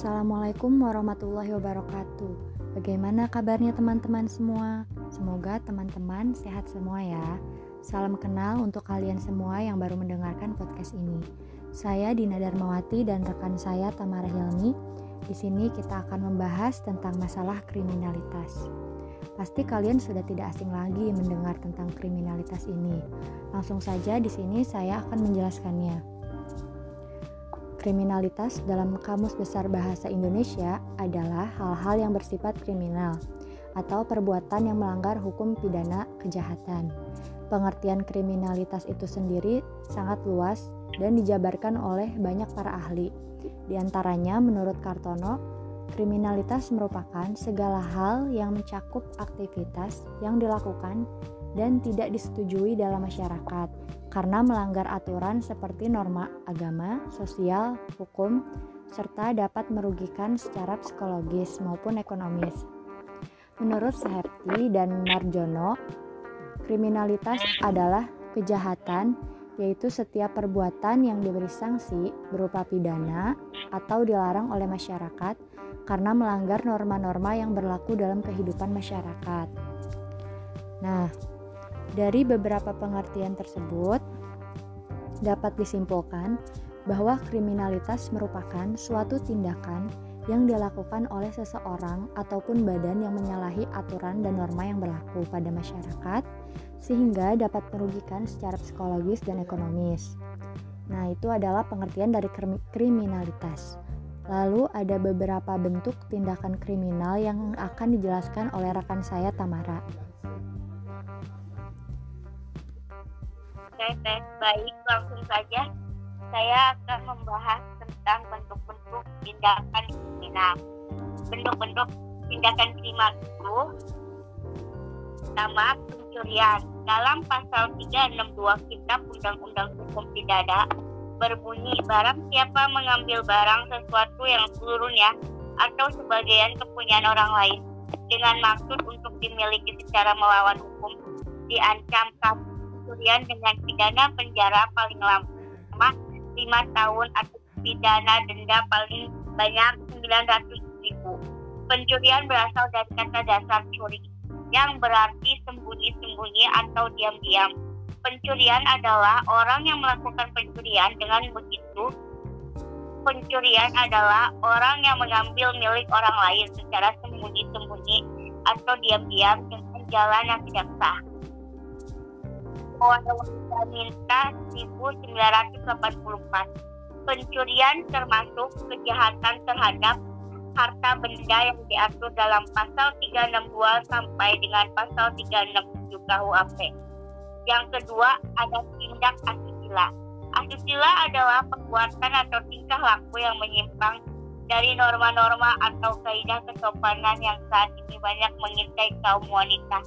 Assalamualaikum warahmatullahi wabarakatuh. Bagaimana kabarnya teman-teman semua? Semoga teman-teman sehat semua ya. Salam kenal untuk kalian semua yang baru mendengarkan podcast ini. Saya Dina Darmawati dan rekan saya Tamara Hilmi. Di sini kita akan membahas tentang masalah kriminalitas. Pasti kalian sudah tidak asing lagi mendengar tentang kriminalitas ini. Langsung saja di sini saya akan menjelaskannya. Kriminalitas dalam Kamus Besar Bahasa Indonesia adalah hal-hal yang bersifat kriminal atau perbuatan yang melanggar hukum pidana kejahatan. Pengertian kriminalitas itu sendiri sangat luas dan dijabarkan oleh banyak para ahli. Di antaranya, menurut Kartono, kriminalitas merupakan segala hal yang mencakup aktivitas yang dilakukan dan tidak disetujui dalam masyarakat karena melanggar aturan seperti norma agama, sosial, hukum, serta dapat merugikan secara psikologis maupun ekonomis. Menurut Sehepti dan Marjono, kriminalitas adalah kejahatan yaitu setiap perbuatan yang diberi sanksi berupa pidana atau dilarang oleh masyarakat karena melanggar norma-norma yang berlaku dalam kehidupan masyarakat. Nah, dari beberapa pengertian tersebut, dapat disimpulkan bahwa kriminalitas merupakan suatu tindakan yang dilakukan oleh seseorang ataupun badan yang menyalahi aturan dan norma yang berlaku pada masyarakat, sehingga dapat merugikan secara psikologis dan ekonomis. Nah, itu adalah pengertian dari kriminalitas. Lalu, ada beberapa bentuk tindakan kriminal yang akan dijelaskan oleh rekan saya, Tamara. Tes baik langsung saja saya akan membahas tentang bentuk-bentuk tindakan kriminal. Bentuk-bentuk tindakan kriminal itu pertama pencurian. Dalam pasal 362 Kitab Undang-Undang Hukum Pidana berbunyi barang siapa mengambil barang sesuatu yang seluruhnya atau sebagian kepunyaan orang lain dengan maksud untuk dimiliki secara melawan hukum diancam pencurian dengan pidana penjara paling lama lima tahun atau pidana denda paling banyak 900 ribu. Pencurian berasal dari kata dasar curi yang berarti sembunyi-sembunyi atau diam-diam. Pencurian adalah orang yang melakukan pencurian dengan begitu pencurian adalah orang yang mengambil milik orang lain secara sembunyi-sembunyi atau diam-diam dengan jalan yang tidak sah. Minta 1984. Pencurian termasuk kejahatan terhadap harta benda yang diatur dalam pasal 362 sampai dengan pasal 367 KUHP. Yang kedua ada tindak asusila. Asusila adalah perbuatan atau tingkah laku yang menyimpang dari norma-norma atau kaidah kesopanan yang saat ini banyak mengintai kaum wanita.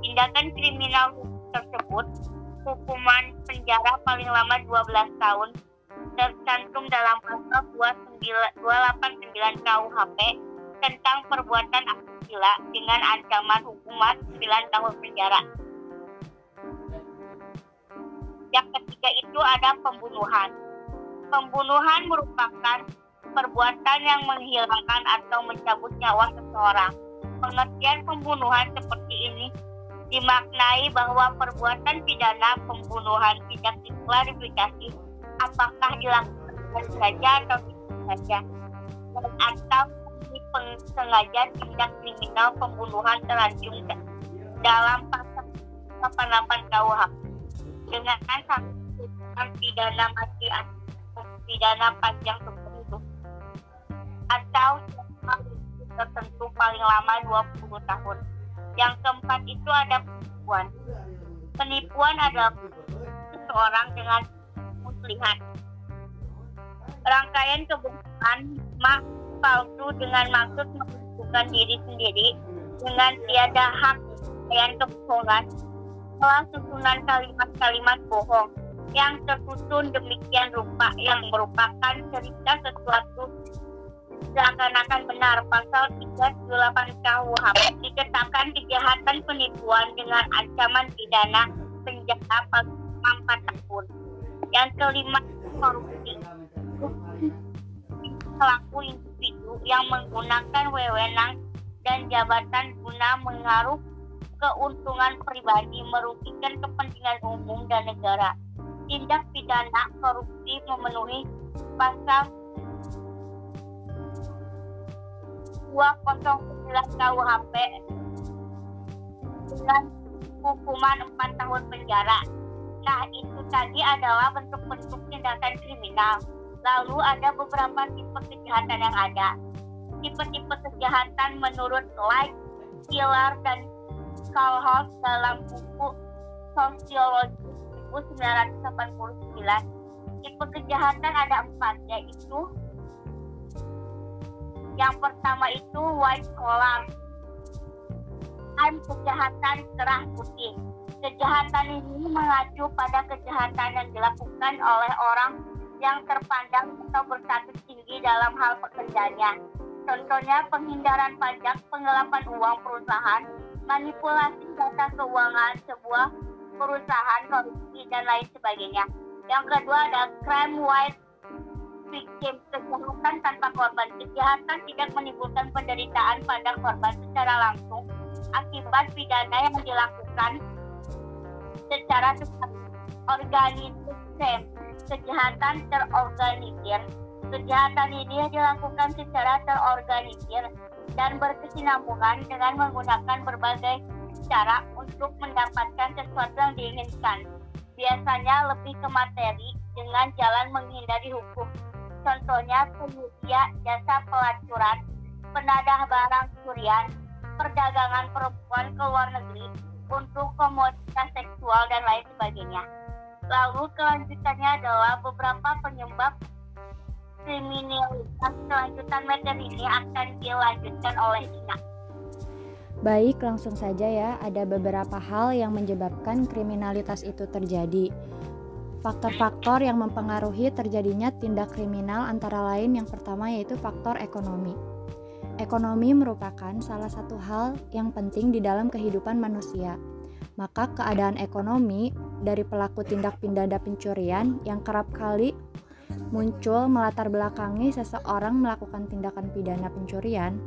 Tindakan kriminal tersebut hukuman penjara paling lama 12 tahun tercantum dalam pasal 289 KUHP tentang perbuatan asusila dengan ancaman hukuman 9 tahun penjara. Yang ketiga itu ada pembunuhan. Pembunuhan merupakan perbuatan yang menghilangkan atau mencabut nyawa seseorang. Pengertian pembunuhan seperti ini dimaknai bahwa perbuatan pidana pembunuhan tidak diklarifikasi apakah dilakukan saja atau tidak saja dan atau sengaja tindak kriminal pembunuhan terlanjung dalam pasal 88 KUHP dengan sanksi pidana mati atau pidana panjang hidup atau tertentu paling lama 20 tahun. Yang keempat itu ada penipuan. Penipuan adalah seseorang dengan muslihat. Rangkaian kebohongan mak palsu dengan maksud menunjukkan diri sendiri dengan tiada hak rangkaian kebohongan telah susunan kalimat-kalimat bohong yang tersusun demikian rupa yang merupakan cerita sesuatu seakan-akan benar pasal 38 KUHP ditetapkan kejahatan penipuan dengan ancaman pidana penjara paling 4 tahun. Yang kelima korupsi. Pelaku individu individu yang menggunakan wewenang dan jabatan guna mengaruh keuntungan pribadi merugikan kepentingan umum dan negara. Tindak pidana korupsi memenuhi pasal 209 KUHP dengan hukuman 4 tahun penjara. Nah, itu tadi adalah bentuk-bentuk tindakan kriminal. Lalu ada beberapa tipe kejahatan yang ada. Tipe-tipe kejahatan menurut Light, Killer, dan Calhoun dalam buku Sosiologi 1989. Tipe kejahatan ada empat, yaitu yang pertama itu white collar. Crime kejahatan cerah putih. Kejahatan ini mengacu pada kejahatan yang dilakukan oleh orang yang terpandang atau berstatus tinggi dalam hal pekerjaannya. Contohnya penghindaran pajak, penggelapan uang perusahaan, manipulasi data keuangan sebuah perusahaan, korupsi, dan lain sebagainya. Yang kedua ada crime white kejahatan tanpa korban. Kejahatan tidak menimbulkan penderitaan pada korban secara langsung akibat pidana yang dilakukan secara organisasi. Kejahatan terorganisir. Kejahatan ini dilakukan secara terorganisir dan berkesinambungan dengan menggunakan berbagai cara untuk mendapatkan sesuatu yang diinginkan. Biasanya lebih ke materi dengan jalan menghindari hukum contohnya penyedia jasa pelacuran, penadah barang curian, perdagangan perempuan ke luar negeri untuk komoditas seksual dan lain sebagainya. Lalu kelanjutannya adalah beberapa penyebab kriminalitas kelanjutan materi ini akan dilanjutkan oleh Ina. Baik, langsung saja ya. Ada beberapa hal yang menyebabkan kriminalitas itu terjadi. Faktor-faktor yang mempengaruhi terjadinya tindak kriminal antara lain yang pertama yaitu faktor ekonomi. Ekonomi merupakan salah satu hal yang penting di dalam kehidupan manusia. Maka keadaan ekonomi dari pelaku tindak pidana pencurian yang kerap kali muncul melatar belakangi seseorang melakukan tindakan pidana pencurian,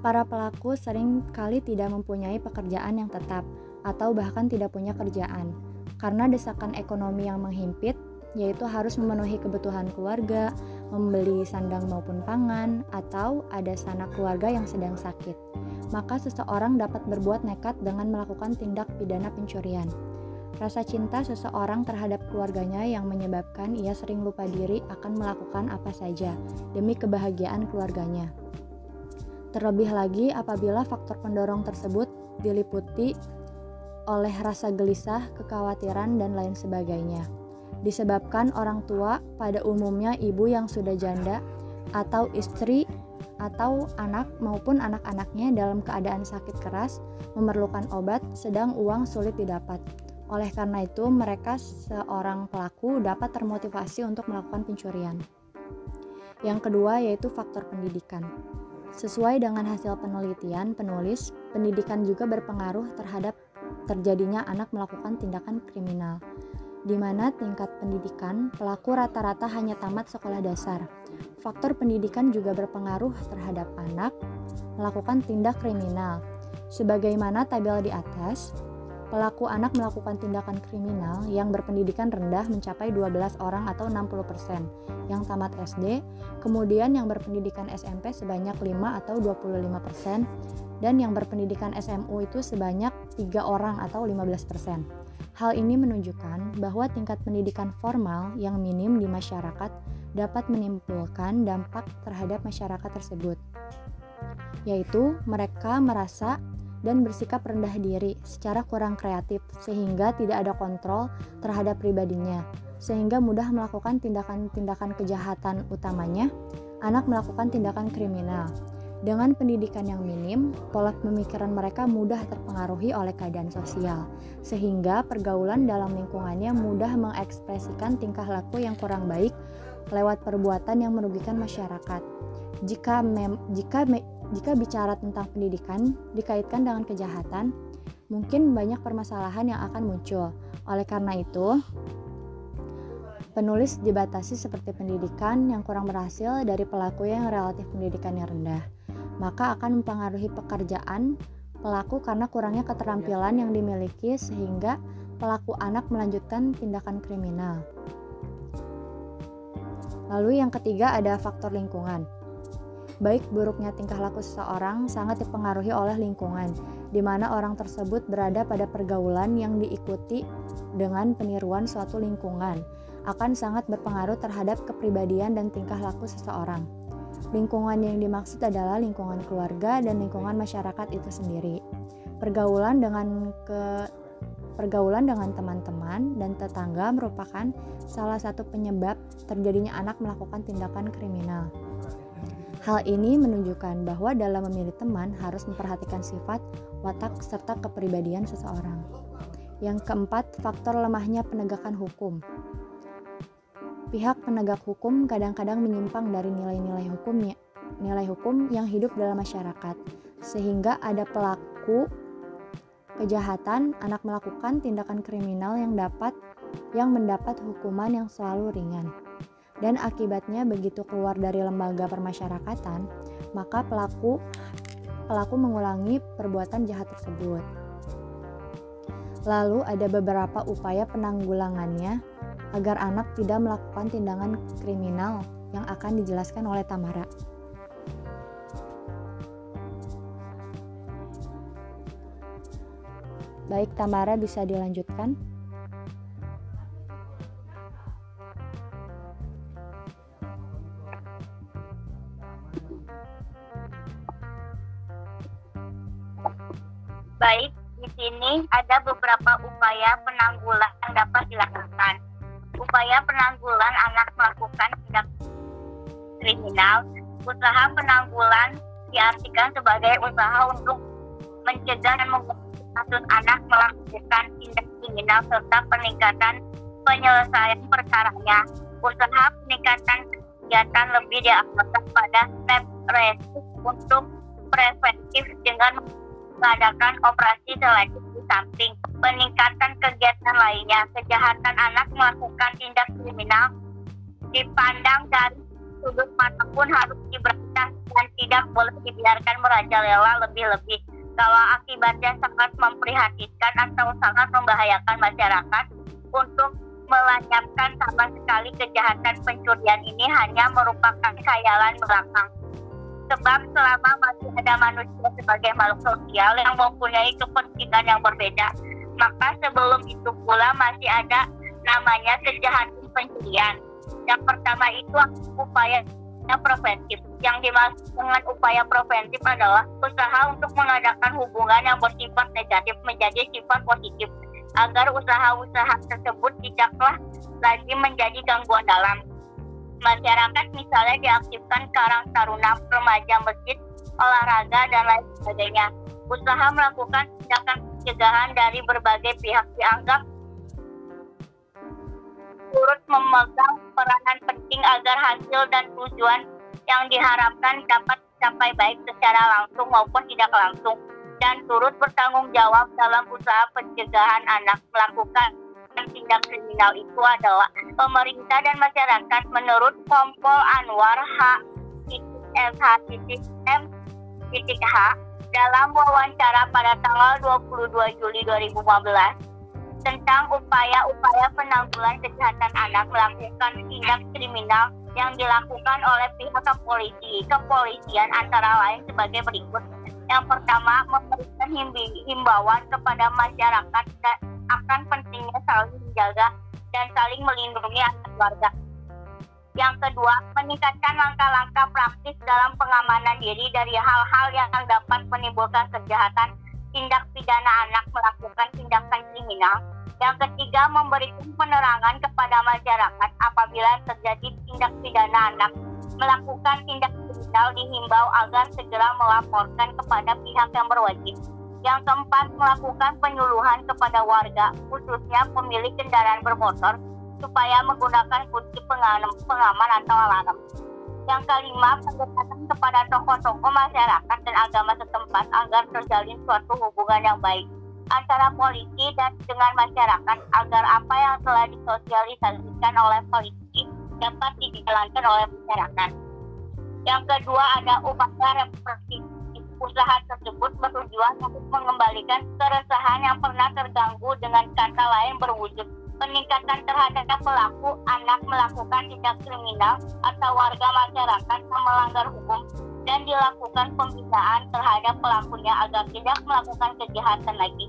para pelaku sering kali tidak mempunyai pekerjaan yang tetap atau bahkan tidak punya kerjaan karena desakan ekonomi yang menghimpit, yaitu harus memenuhi kebutuhan keluarga, membeli sandang maupun pangan, atau ada sanak keluarga yang sedang sakit. Maka seseorang dapat berbuat nekat dengan melakukan tindak pidana pencurian. Rasa cinta seseorang terhadap keluarganya yang menyebabkan ia sering lupa diri akan melakukan apa saja demi kebahagiaan keluarganya. Terlebih lagi apabila faktor pendorong tersebut diliputi oleh rasa gelisah, kekhawatiran, dan lain sebagainya. Disebabkan orang tua, pada umumnya ibu yang sudah janda, atau istri, atau anak maupun anak-anaknya dalam keadaan sakit keras, memerlukan obat, sedang uang sulit didapat. Oleh karena itu, mereka seorang pelaku dapat termotivasi untuk melakukan pencurian. Yang kedua yaitu faktor pendidikan. Sesuai dengan hasil penelitian penulis, pendidikan juga berpengaruh terhadap terjadinya anak melakukan tindakan kriminal, di mana tingkat pendidikan pelaku rata-rata hanya tamat sekolah dasar. Faktor pendidikan juga berpengaruh terhadap anak melakukan tindak kriminal. Sebagaimana tabel di atas, pelaku anak melakukan tindakan kriminal yang berpendidikan rendah mencapai 12 orang atau 60% yang tamat SD, kemudian yang berpendidikan SMP sebanyak 5 atau 25%, dan yang berpendidikan SMU itu sebanyak 3 orang atau 15%. Hal ini menunjukkan bahwa tingkat pendidikan formal yang minim di masyarakat dapat menimbulkan dampak terhadap masyarakat tersebut, yaitu mereka merasa dan bersikap rendah diri secara kurang kreatif sehingga tidak ada kontrol terhadap pribadinya, sehingga mudah melakukan tindakan-tindakan kejahatan utamanya, anak melakukan tindakan kriminal. Dengan pendidikan yang minim, pola pemikiran mereka mudah terpengaruhi oleh keadaan sosial, sehingga pergaulan dalam lingkungannya mudah mengekspresikan tingkah laku yang kurang baik lewat perbuatan yang merugikan masyarakat. Jika mem jika me jika bicara tentang pendidikan dikaitkan dengan kejahatan, mungkin banyak permasalahan yang akan muncul. Oleh karena itu, Penulis dibatasi seperti pendidikan yang kurang berhasil dari pelaku yang relatif pendidikannya rendah, maka akan mempengaruhi pekerjaan pelaku karena kurangnya keterampilan yang dimiliki sehingga pelaku anak melanjutkan tindakan kriminal. Lalu yang ketiga ada faktor lingkungan. Baik buruknya tingkah laku seseorang sangat dipengaruhi oleh lingkungan, di mana orang tersebut berada pada pergaulan yang diikuti dengan peniruan suatu lingkungan akan sangat berpengaruh terhadap kepribadian dan tingkah laku seseorang. Lingkungan yang dimaksud adalah lingkungan keluarga dan lingkungan masyarakat itu sendiri. Pergaulan dengan ke pergaulan dengan teman-teman dan tetangga merupakan salah satu penyebab terjadinya anak melakukan tindakan kriminal. Hal ini menunjukkan bahwa dalam memilih teman harus memperhatikan sifat, watak, serta kepribadian seseorang. Yang keempat, faktor lemahnya penegakan hukum. Pihak penegak hukum kadang-kadang menyimpang dari nilai-nilai hukumnya, nilai hukum yang hidup dalam masyarakat, sehingga ada pelaku kejahatan anak melakukan tindakan kriminal yang dapat yang mendapat hukuman yang selalu ringan. Dan akibatnya begitu keluar dari lembaga permasyarakatan, maka pelaku pelaku mengulangi perbuatan jahat tersebut. Lalu ada beberapa upaya penanggulangannya agar anak tidak melakukan tindakan kriminal yang akan dijelaskan oleh Tamara. Baik, Tamara bisa dilanjutkan. Ada beberapa upaya penanggulangan dapat dilakukan. Upaya penanggulan anak melakukan tindak kriminal, usaha penanggulan diartikan sebagai usaha untuk mencegah dan kasus anak melakukan tindak kriminal serta peningkatan penyelesaian perkaranya. Usaha peningkatan kegiatan lebih diarahkan pada represif untuk preventif dengan mengadakan operasi selektif samping peningkatan kegiatan lainnya. Kejahatan anak melakukan tindak kriminal dipandang dari sudut mana pun harus diberantas dan tidak boleh dibiarkan merajalela lebih-lebih. Kalau akibatnya sangat memprihatinkan atau sangat membahayakan masyarakat untuk melenyapkan sama sekali kejahatan pencurian ini hanya merupakan khayalan belakang. Sebab selama masih ada manusia sebagai makhluk sosial yang mempunyai kepentingan yang berbeda, maka sebelum itu pula masih ada namanya kejahatan pencurian. Yang pertama itu upaya preventif. Yang dimaksud dengan upaya preventif adalah usaha untuk mengadakan hubungan yang bersifat negatif menjadi sifat positif agar usaha-usaha tersebut tidaklah lagi menjadi gangguan dalam masyarakat misalnya diaktifkan karang taruna, remaja masjid, olahraga, dan lain sebagainya. Usaha melakukan tindakan pencegahan dari berbagai pihak dianggap turut memegang peranan penting agar hasil dan tujuan yang diharapkan dapat dicapai baik secara langsung maupun tidak langsung dan turut bertanggung jawab dalam usaha pencegahan anak melakukan tindak kriminal itu adalah pemerintah dan masyarakat menurut Kompol Anwar H. M. H dalam wawancara pada tanggal 22 Juli 2015 tentang upaya-upaya penanggulan kejahatan anak melakukan tindak kriminal yang dilakukan oleh pihak kepolisi, kepolisian antara lain sebagai berikut. Yang pertama, memberikan himbauan kepada masyarakat akan pentingnya saling menjaga dan saling melindungi anak warga. Yang kedua, meningkatkan langkah-langkah praktis dalam pengamanan diri dari hal-hal yang dapat menimbulkan kejahatan tindak pidana anak melakukan tindakan kriminal. Yang ketiga, memberikan penerangan kepada masyarakat apabila terjadi tindak pidana anak melakukan tindak kriminal dihimbau agar segera melaporkan kepada pihak yang berwajib. Yang keempat, melakukan penyuluhan kepada warga, khususnya pemilik kendaraan bermotor, supaya menggunakan kunci pengaman atau alarm. Yang kelima, pendekatan kepada tokoh-tokoh masyarakat dan agama setempat agar terjalin suatu hubungan yang baik. antara polisi dan dengan masyarakat agar apa yang telah disosialisasikan oleh polisi dapat dijalankan oleh masyarakat. Yang kedua ada upaya represif. Usaha tersebut bertujuan untuk mengembalikan keresahan yang pernah terganggu dengan kata lain berwujud peningkatan terhadap pelaku anak melakukan tindak kriminal atau warga masyarakat yang melanggar hukum dan dilakukan pembinaan terhadap pelakunya agar tidak melakukan kejahatan lagi.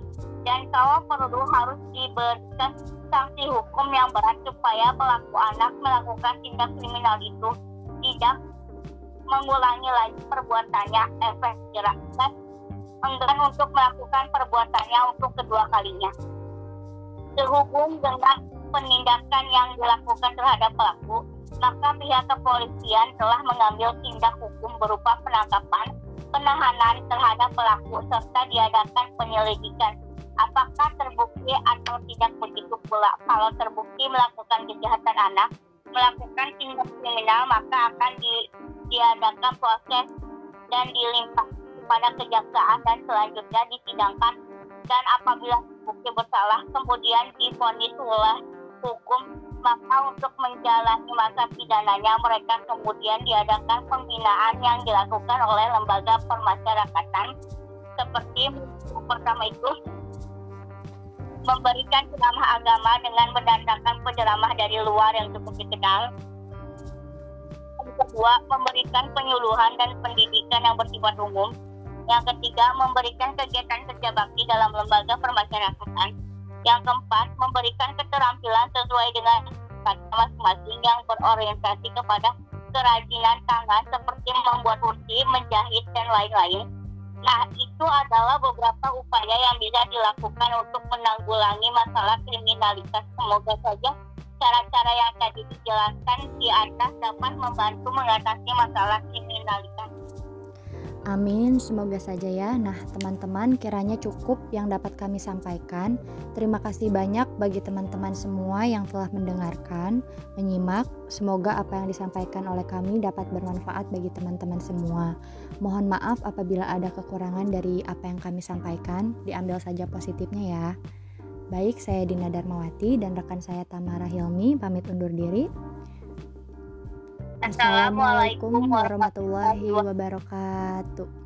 Dan kalau perlu harus diberikan sanksi hukum yang berat supaya pelaku anak melakukan tindak kriminal itu tidak mengulangi lagi perbuatannya efek jerak dan enggan untuk melakukan perbuatannya untuk kedua kalinya. Sehubung dengan penindakan yang dilakukan terhadap pelaku, maka pihak kepolisian telah mengambil tindak hukum berupa penangkapan, penahanan terhadap pelaku serta diadakan penyelidikan. Apakah terbukti atau tidak begitu pula kalau terbukti melakukan kejahatan anak, melakukan tindak kriminal maka akan di, diadakan proses dan dilimpahkan kepada kejaksaan dan selanjutnya disidangkan. Dan apabila terbukti bersalah kemudian difonis hukum maka untuk menjalani masa pidananya mereka kemudian diadakan pembinaan yang dilakukan oleh lembaga permasyarakatan. Seperti pertama itu memberikan ceramah agama dengan mendatangkan penceramah dari luar yang cukup dikenal kedua memberikan penyuluhan dan pendidikan yang bersifat umum yang ketiga, memberikan kegiatan kerja bakti dalam lembaga permasyarakatan. Yang keempat, memberikan keterampilan sesuai dengan masing-masing yang berorientasi kepada kerajinan tangan seperti membuat kursi, menjahit, dan lain-lain. Nah, itu adalah beberapa upaya yang bisa dilakukan untuk menanggulangi masalah kriminalitas. Semoga saja cara-cara yang tadi dijelaskan di atas dapat membantu mengatasi masalah kriminalitas. Amin, semoga saja ya. Nah, teman-teman, kiranya cukup yang dapat kami sampaikan. Terima kasih banyak bagi teman-teman semua yang telah mendengarkan, menyimak. Semoga apa yang disampaikan oleh kami dapat bermanfaat bagi teman-teman semua. Mohon maaf apabila ada kekurangan dari apa yang kami sampaikan, diambil saja positifnya ya. Baik, saya Dina Darmawati dan rekan saya Tamara Hilmi pamit undur diri. Assalamualaikum warahmatullahi wabarakatuh.